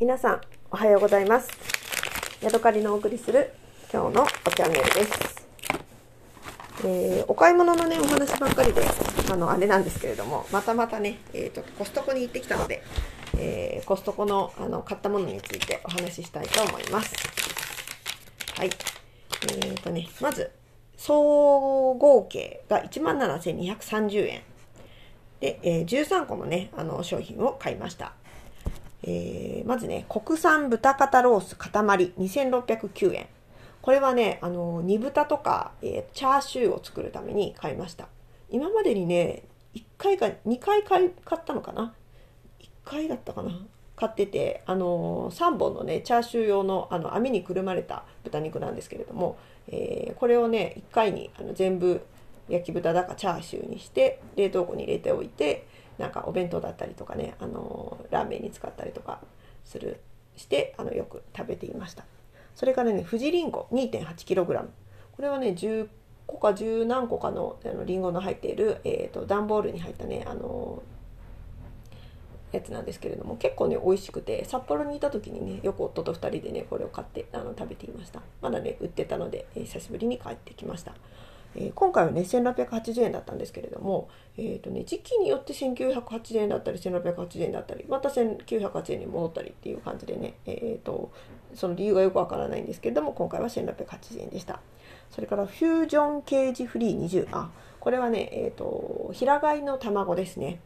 皆さんおはようございます。ヤドカリのお送りする今日のおチャンネルです、えーお買い物のねお話ばっかりであのあれなんですけれどもまたまたね、えーちょっとコストコに行ってきたので、えーコストコのあの買ったものについてお話ししたいと思います。はい。えーとねまず総合計が17,230円。で、えー13個のねあの商品を買いました。えーまずね、国産豚肩ロース塊2609円。これはね、あの、煮豚とか、えーチャーシューを作るために買いました。今までにね、1回か2回買ったのかな ?1 回だったかな？買ってて、あの3本のね、チャーシュー用のあの網にくるまれた豚肉なんですけれども、えーこれをね、1回にあの全部焼き豚だかチャーシューにして冷凍庫に入れておいてなんかお弁当だったりとかねあのラーメンに使ったりとかするしてあのよく食べていました。それからね富士りんご 2.8kg これはね10個か10何個かのあのリンゴの入っている、えー、と段ボールに入ったねあのやつなんですけれども結構ね美味しくて札幌にいた時にねよく夫と2人でねこれを買ってあの食べていました。まだね売ってたので、えー久しぶりに帰ってきました。えー今回はね1680円だったんですけれども、えーとね、時期によって1980円だったり1680円だったりまた1980円に戻ったりっていう感じでね、えー、とその理由がよくわからないんですけれども今回は1680円でした。それからフュージョンケージフリー20あこれはね、えー、と平飼いの卵ですね。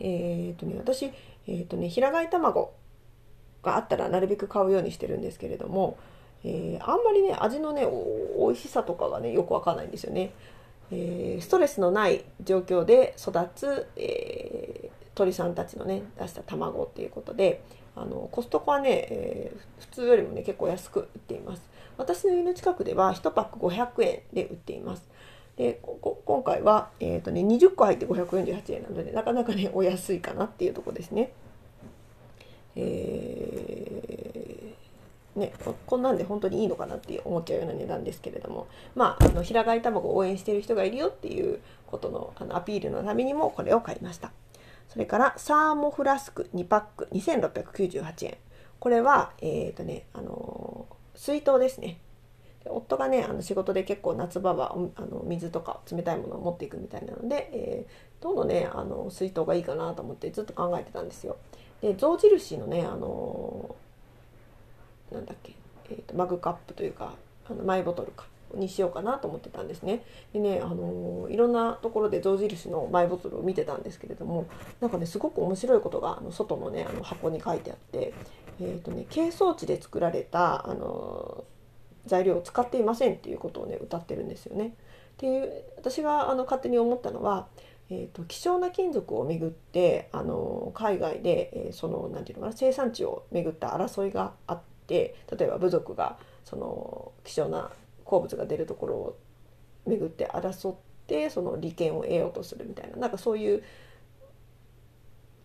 えっ、とね私、えーとね、平飼い卵があったらなるべく買うようにしてるんですけれども、えーあんまりね味のね美味しさとかがねよくわかんないんですよね、えーストレスのない状況で育つ、えー鳥さんたちのね出した卵っていうことであのコストコはね、えー普通よりもね結構安く売っています。私の家の近くでは1パック500円で売っています。で今回は、えーとね、20個入って548円なのでなかなかねお安いかなっていうとこですね。えーね、こんなんで本当にいいのかなって思っちゃうような値段ですけれども。まああの平飼い卵を応援してる人がいるよっていうことのあのアピールのためにもこれを買いました。それからサーモフラスク2パック2698円。これはえっ、とねあの水筒ですね。夫がねあの仕事で結構夏場はあの水とか冷たいものを持っていくみたいなので、えーどのねあの水筒がいいかなと思ってずっと考えてたんですよ。で象印のねあのなんだっけ、えーとマグカップというかあのマイボトルかにしようかなと思ってたんですねでね、あのいろんなところで象印のマイボトルを見てたんですけれどもなんかねすごく面白いことがあの外のねあの箱に書いてあって、えーとね、珪藻地で作られた、あの材料を使っていませんっていうことをね歌ってるんですよね。っていう私があの勝手に思ったのは、えー、と希少な金属をめぐってあの海外で、えーそのなんていうのかな生産地をめぐった争いがあって例えば部族がその希少な鉱物が出るところをめぐって争ってその利権を得ようとするみたいななんかそういう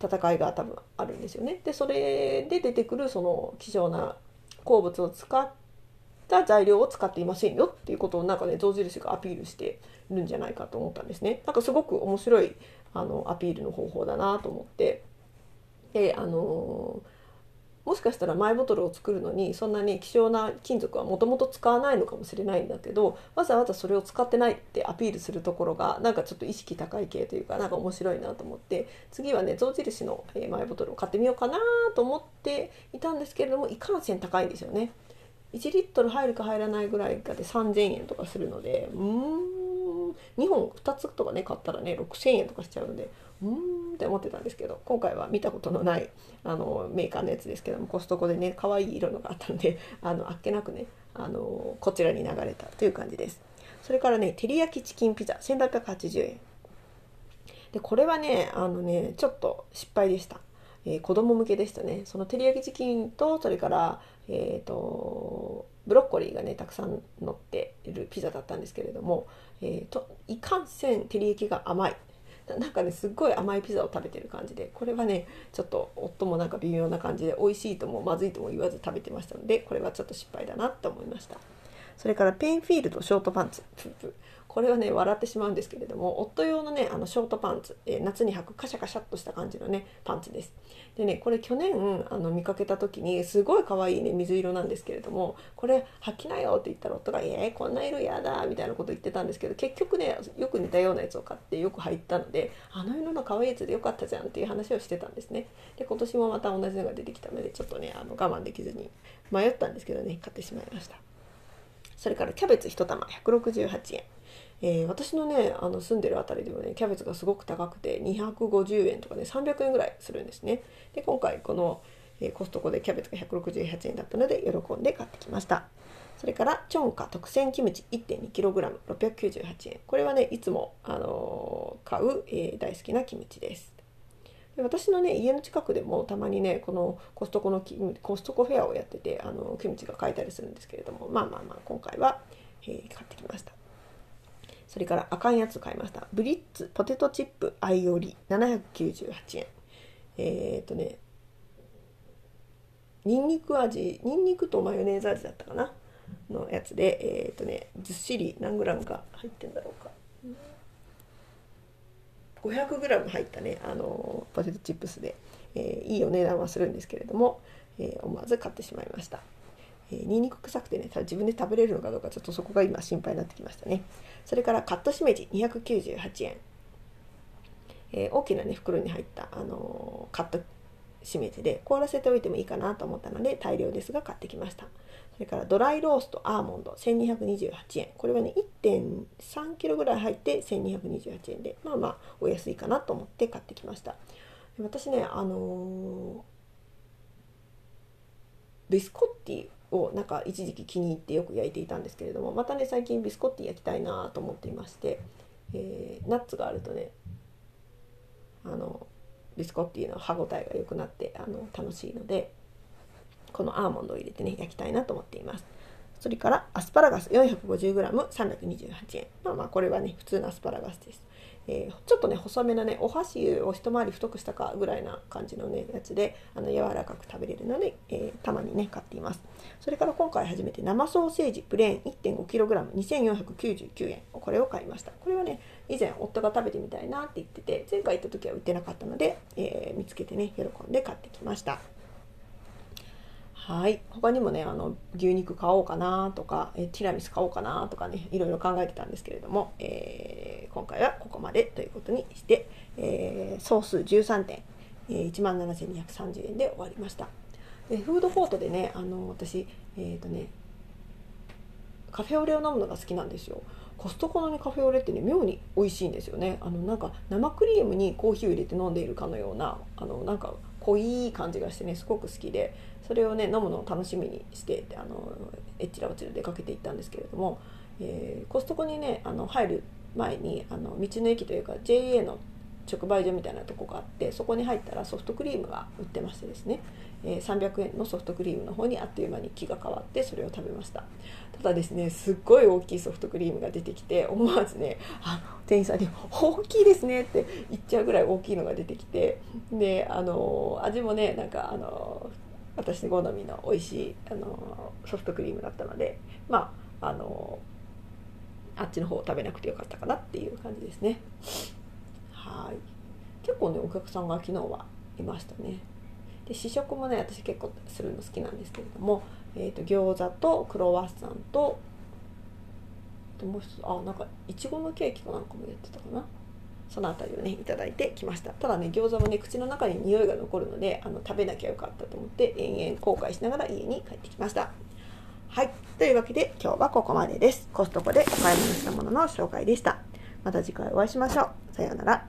戦いが多分あるんですよね。でそれで出てくるその希少な鉱物を使った材料を使っていませんよっていうことをなんかね象印がアピールしてるんじゃないかと思ったんですね。なんかすごく面白いあのアピールの方法だなと思ってであのもしかしたらマイボトルを作るのにそんなに希少な金属はもともと使わないのかもしれないんだけどわざわざそれを使ってないってアピールするところがなんかちょっと意識高い系というかなんか面白いなと思って次はね象印のマイボトルを買ってみようかなと思っていたんですけれどもいかんせん高いんですよね。1リットル入るか入らないぐらいかで3000円とかするのでうん2本2つとかね買ったらね6000円とかしちゃうのでうーんって思ってたんですけど今回は見たことのないあのメーカーのやつですけどもコストコでね可愛い色のがあったんで あのあっけなくねあのこちらに流れたという感じです。それからね照り焼きチキンピザ1680円。でこれはねあのねちょっと失敗でした、えー子供向けでしたね。その照り焼きチキンとそれからえー、とブロッコリーがねたくさん乗っているピザだったんですけれども、えー、といかんせん照り焼きが甘い。なんかねすっごい甘いピザを食べてる感じでこれはねちょっと夫もなんか微妙な感じで美味しいともまずいとも言わず食べてましたのでこれはちょっと失敗だなと思いました。それからペンフィールドショートパンツ。これはね笑ってしまうんですけれども夫用のねあのショートパンツ、えー、夏に履くカシャカシャっとした感じのねパンツです。でねこれ去年あの見かけた時にすごい可愛いね水色なんですけれどもこれ履きなよって言ったら夫が「えー、こんな色やだ」みたいなこと言ってたんですけど結局ねよく似たようなやつを買ってよく履いたのであの色の可愛いやつでよかったじゃんっていう話をしてたんですね。で今年もまた同じのが出てきたのでちょっとねあの我慢できずに迷ったんですけどね買ってしまいました。それからキャベツ1玉168円。えー、私のねあの住んでる辺りでもねキャベツがすごく高くて250円とかね300円ぐらいするんですね。で今回この、えー、コストコでキャベツが168円だったので喜んで買ってきました。それからチョンカ特選キムチ 1.2kg698 円。これはねいつも、あのー、買う、え大好きなキムチです。で私のね家の近くでもたまにねこのコストコのコストコフェアをやっててあのキムチが買えたりするんですけれどもまあまあまあ今回は、えー、買ってきました。それからあかんやつ買いました。ブリッツポテトチップアイオリ798円。えっ、ー、とね、ニンニク味、ニンニクとマヨネーズ味だったかな？のやつで、えっ、ー、とね、ずっしり何グラムか入ってんだろうか。500g 入ったね、あのポテトチップスで、えー、いいお値段はするんですけれども、えー、思わず買ってしまいました。えー、ニンニク臭くてね自分で食べれるのかどうかちょっとそこが今心配になってきましたね。それからカットしめじ298円、えー、大きなね袋に入った、あのー、カットしめじで凍らせておいてもいいかなと思ったので大量ですが買ってきました。それからドライローストアーモンド1228円。これはね 1.3kg ぐらい入って1228円でまあまあお安いかなと思って買ってきました。私ねあのビスコッティをなんか一時期気に入ってよく焼いていたんですけれどもまたね最近ビスコッティ焼きたいなと思っていまして、えー、ナッツがあるとねあのビスコッティの歯ごたえが良くなってあの楽しいのでこのアーモンドを入れてね焼きたいなと思っています。それからアスパラガス 450g328 円。まあまあこれはね普通のアスパラガスです。えー、ちょっとね細めのねお箸を一回り太くしたかぐらいな感じのねやつであの柔らかく食べれるので、えー、たまにね買っています。それから今回初めて生ソーセージプレーン 1.5kg2499 円これを買いました。これはね以前夫が食べてみたいなって言ってて前回行った時は売ってなかったので、えー、見つけてね喜んで買ってきました。はい。他にもねあの牛肉買おうかなとかえティラミス買おうかなとかねいろいろ考えてたんですけれども、えー、今回はここまでということにして、えー、総数13点、えー、17,230円で終わりました。でフードフォートでねあの私えっ、ー、とねカフェオレを飲むのが好きなんですよ。コストコの、ね、カフェオレってね妙に美味しいんですよね。あのなんか生クリームにコーヒーを入れて飲んでいるかのようなあのなんか濃い感じがしてねすごく好きで。それをね飲むのを楽しみにしてあのえっちらおちら出かけていったんですけれども、えー、コストコにねあの入る前にあの道の駅というか JA の直売所みたいなとこがあってそこに入ったらソフトクリームが売ってましてですね、えー、300円のソフトクリームの方にあっという間に気が変わってそれを食べました。ただですねすっごい大きいソフトクリームが出てきて思わずねあの店員さんに「大きいですね」って言っちゃうぐらい大きいのが出てきてであの味もねなんかあの私好みの美味しいあのソフトクリームだったのでまああのあっちの方を食べなくてよかったかなっていう感じですね。はい。結構ねお客さんが昨日はいましたね。で試食もね私結構するの好きなんですけれども、えーと、餃子とクロワッサンともう一つあなんかいちごのケーキかなんかもやってたかな。その辺りをね頂いてきました。ただね餃子もね口の中に匂いが残るのであの食べなきゃよかったと思って延々後悔しながら家に帰ってきました。はい。というわけで今日はここまでです。コストコでお買い物したものの紹介でした。また次回お会いしましょう。さようなら。